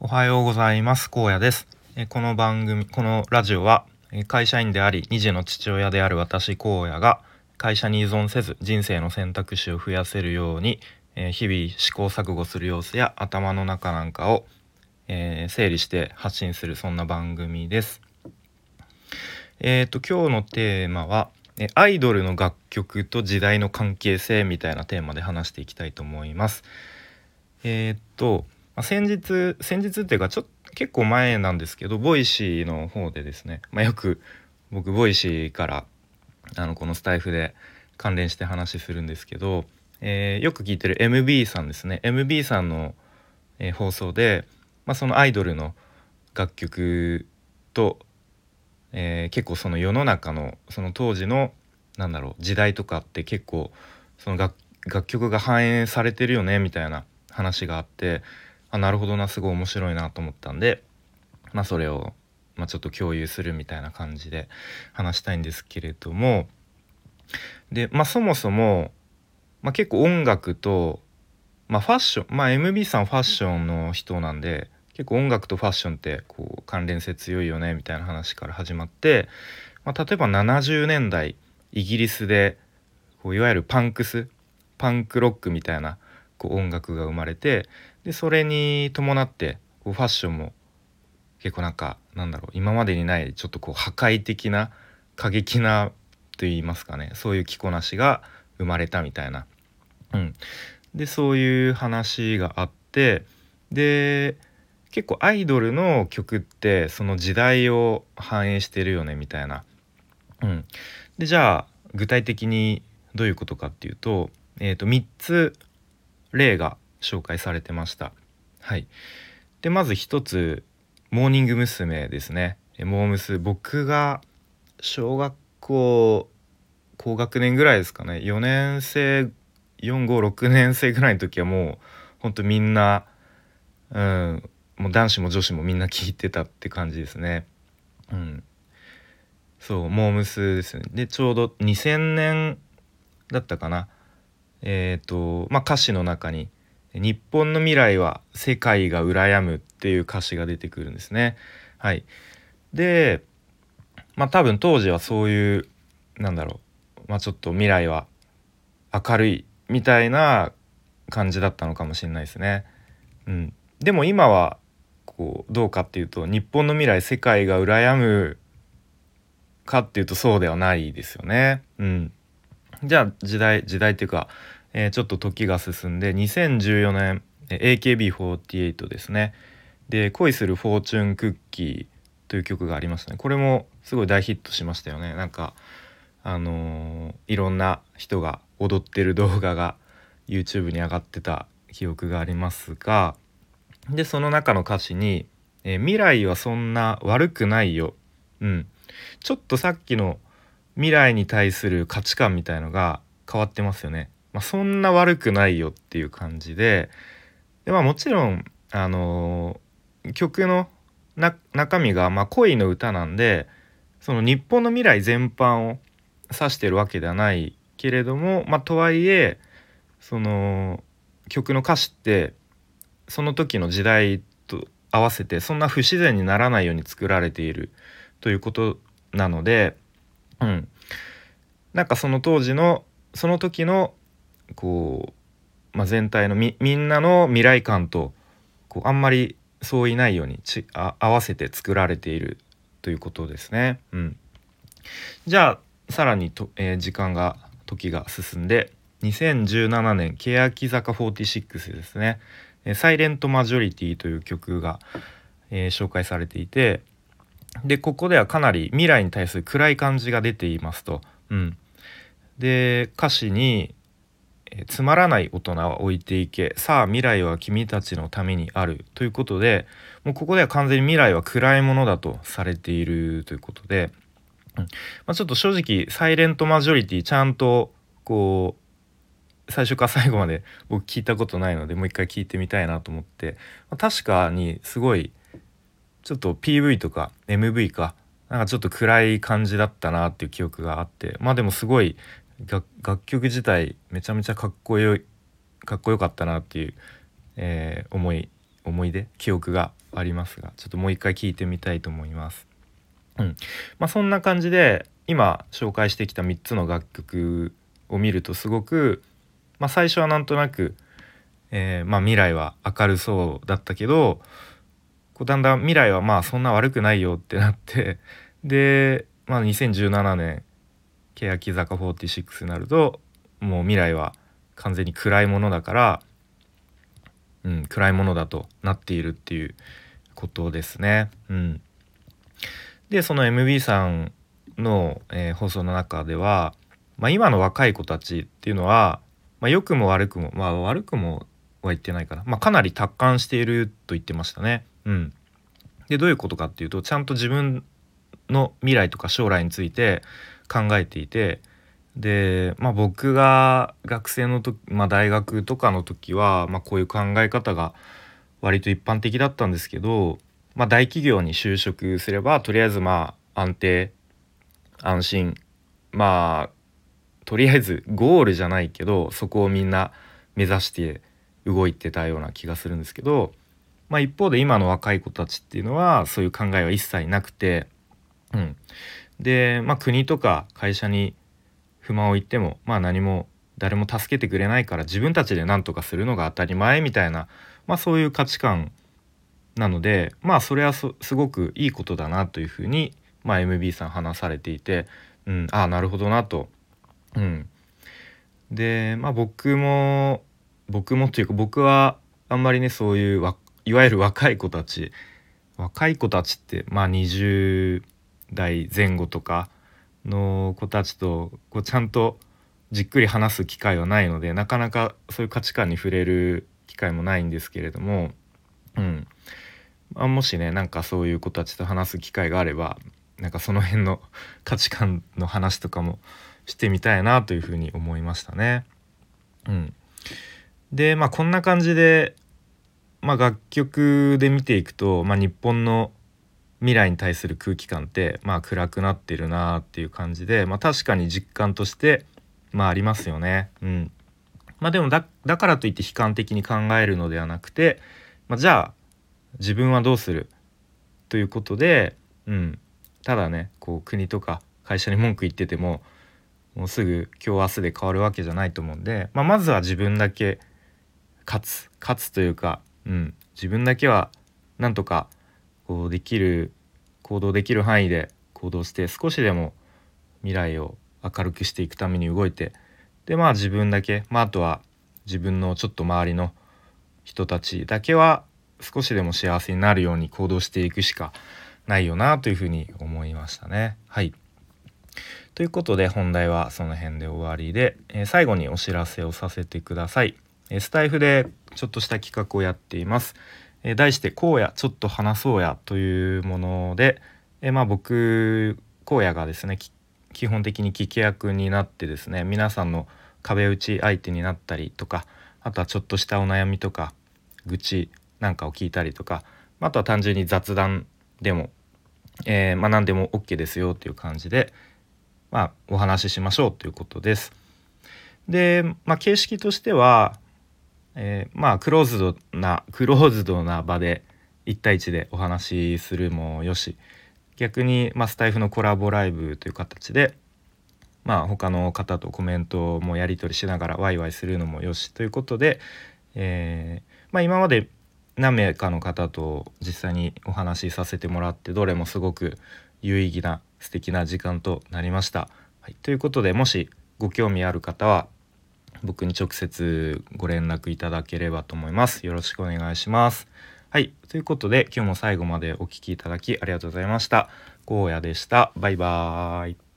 おはようございます荒野ですこの番組このラジオは会社員であり2児の父親である私荒野が会社に依存せず人生の選択肢を増やせるように日々試行錯誤する様子や頭の中なんかをえ整理して発信するそんな番組です。えっ、と今日のテーマはアイドルの楽曲と時代の関係性みたいなテーマで話していきたいと思います。えっ、と、まあ、先日先日っていうかちょっと結構前なんですけど Voicy の方でですね、まあ、よく僕 Voicy からあのこのスタエフで関連して話するんですけど、えーよく聞いてる MB さんですね。MB さんの、えー放送で、まあ、そのアイドルの楽曲と、えー結構その世の中のその当時のなんだろう時代とかって結構その楽楽曲が反映されてるよねみたいな話があってあなるほどなすごい面白いなと思ったんで、まあ、それを、まあ、ちょっと共有するみたいな感じで話したいんですけれどもで、まあ、そもそも、まあ、結構音楽と、まあ、ファッション、まあ、MB さんファッションの人なんで結構音楽とファッションってこう関連性強いよねみたいな話から始まって、まあ、例えば70年代イギリスでこういわゆるパンクスパンクロックみたいなこう音楽が生まれてでそれに伴ってこうファッションも結構なんかなんだろう今までにないちょっとこう破壊的な過激なと言いますかねそういう着こなしが生まれたみたいな。うん、でそういう話があってで結構アイドルの曲ってその時代を反映してるよねみたいな。うん、でじゃあ具体的にどういうことかっていうと,、えー、と3つ例が紹介されてました。はい、でまず1つモーニング娘。ですね。モームス僕が小学校高学年ぐらいですかね4年生456年生ぐらいの時はもうほんとみんな、うん、もう男子も女子もみんな聞いてたって感じですね。うん、そうモームスですね。でちょうど2000年だったかな。えっ、とまあ歌詞の中に「日本の未来は世界が羨む」っていう歌詞が出てくるんですね。はい、でまあ多分当時はそういうなんだろう、まあ、ちょっと未来は明るいみたいな感じだったのかもしれないですね。うん、でも今はこうどうかっていうと日本の未来世界が羨むかっていうとそうではないですよね。うん、じゃあ時代時代っていうか、えーちょっと時が進んで2014年 AKB48 ですね。で「恋するフォーチュンクッキー」という曲がありましたね。これもすごい大ヒットしましたよね。なんかあのーいろんな人が踊ってる動画が YouTube に上がってた記憶がありますがでその中の歌詞に、えー未来はそんな悪くないよ」うん、ちょっとさっきの未来に対する価値観みたいのが変わってますよね。まあ、そんな悪くないよっていう感じでで、まあ、もちろん、あのー曲の中身が、まあ、恋の歌なんでその日本の未来全般を指してるわけではないけれども、まあ、とはいえその曲の歌詞ってその時の時代と合わせてそんな不自然にならないように作られているということなので、うん、なんかその当時のその時のこう、まあ、全体のみんなの未来感とこうあんまり相違ないようにちあ合わせて作られているということですね。うん、じゃあさらにと、えー時間が時が進んで2017年欅坂46ですね「サイレントマジョリティ」という曲が、えー紹介されていてでここではかなり未来に対する暗い感じが出ていますと。うん、で歌詞にえつまらない大人は置いていけ。さあ未来は君たちのためにある。ということでもうここでは完全に未来は暗いものだとされているということで、うん。まあ、ちょっと正直サイレントマジョリティちゃんとこう最初から最後まで僕聞いたことないのでもう一回聞いてみたいなと思って、まあ確かにすごいちょっと PV とか MV かなんかちょっと暗い感じだったなっていう記憶があってまあでもすごい楽曲自体めちゃめちゃかっこよいかっこよかったなっていう、えー思い思い出記憶がありますがちょっともう一回聞いてみたいと思います。うんまあ、そんな感じで今紹介してきた3つの楽曲を見るとすごく、まあ、最初はなんとなく、えー、まあ、未来は明るそうだったけどこうだんだん未来はまあそんな悪くないよってなってで、まあ、2017年欅坂46になるともう未来は完全に暗いものだから、うん、暗いものだとなっているっていうことですね。うん、でその MB さんの、えー、放送の中では、まあ、今の若い子たちっていうのは、まあ、良くも悪くもまあ悪くもは言ってないかな、まあ、かなり達観していると言ってましたね。うん、でどういうことかっていうとちゃんと自分の未来とか将来について考えていてで、まあ、僕が学生の時、まあ、大学とかの時は、まあ、こういう考え方が割と一般的だったんですけど、まあ、大企業に就職すればとりあえずまあ安定安心まあとりあえずゴールじゃないけどそこをみんな目指して動いてたような気がするんですけど、まあ、一方で今の若い子たちっていうのはそういう考えは一切なくて、うん、で、まあ、国とか会社に不満を言ってもまあ何も誰も助けてくれないから自分たちで何とかするのが当たり前みたいな、まあ、そういう価値観なのでまあそれはすごくいいことだなというふうに、まあ、MB さん話されていて、うん、ああなるほどなと。うん、でまあ僕も僕もというか僕はあんまりねそういういわゆる若い子たち。若い子たちってまあ20代前後とかの子たちとこうちゃんとじっくり話す機会はないのでなかなかそういう価値観に触れる機会もないんですけれども、うん。まあ、もしねなんかそういう子たちと話す機会があればなんかその辺の価値観の話とかもしてみたいなというふうに思いましたね。うん、でまあこんな感じで、まあ、楽曲で見ていくと、まあ、日本の未来に対する空気感ってまあ暗くなってるなっていう感じで、まあ、確かに実感としてまあありますよね。うん、まあでもだからといって悲観的に考えるのではなくて、まあ、じゃあ自分はどうする？ということで、うん、ただねこう国とか会社に文句言っててももうすぐ今日明日で変わるわけじゃないと思うんで、まあ、まずは自分だけ勝つ。勝つというか、うん、自分だけはなんとかこうできる行動できる範囲で行動して少しでも未来を明るくしていくために動いてでまあ自分だけ、まあ、あとは自分のちょっと周りの人たちだけは少しでも幸せになるように行動していくしかないよなというふうに思いましたね。はいということで本題はその辺で終わりで、えー、最後にお知らせをさせてください。えスタイフでちょっとした企画をやっています。え題して「荒野ちょっと話そうや」というもので、えまあ、僕荒野がですね基本的に聞き役になってですね皆さんの壁打ち相手になったりとかあとはちょっとしたお悩みとか愚痴なんかを聞いたりとかあとは単純に雑談でも、えー、まあ、何でも OK ですよという感じで、まあ、お話ししましょうということです。で、まあ、形式としてはえー、まあクローズドなクローズドな場で1対1でお話しするもよし。逆に、まあ、スタイフのコラボライブという形で、まあ、他の方とコメントもやり取りしながらワイワイするのもよし。ということで、えー、まあ、今まで何名かの方と実際にお話しさせてもらってどれもすごく有意義な素敵な時間となりました。はい、ということでもしご興味ある方は僕に直接ご連絡いただければと思います。よろしくお願いします。はい。ということで、今日も最後までお聴きいただきありがとうございました。荒野でした。バイバーイ。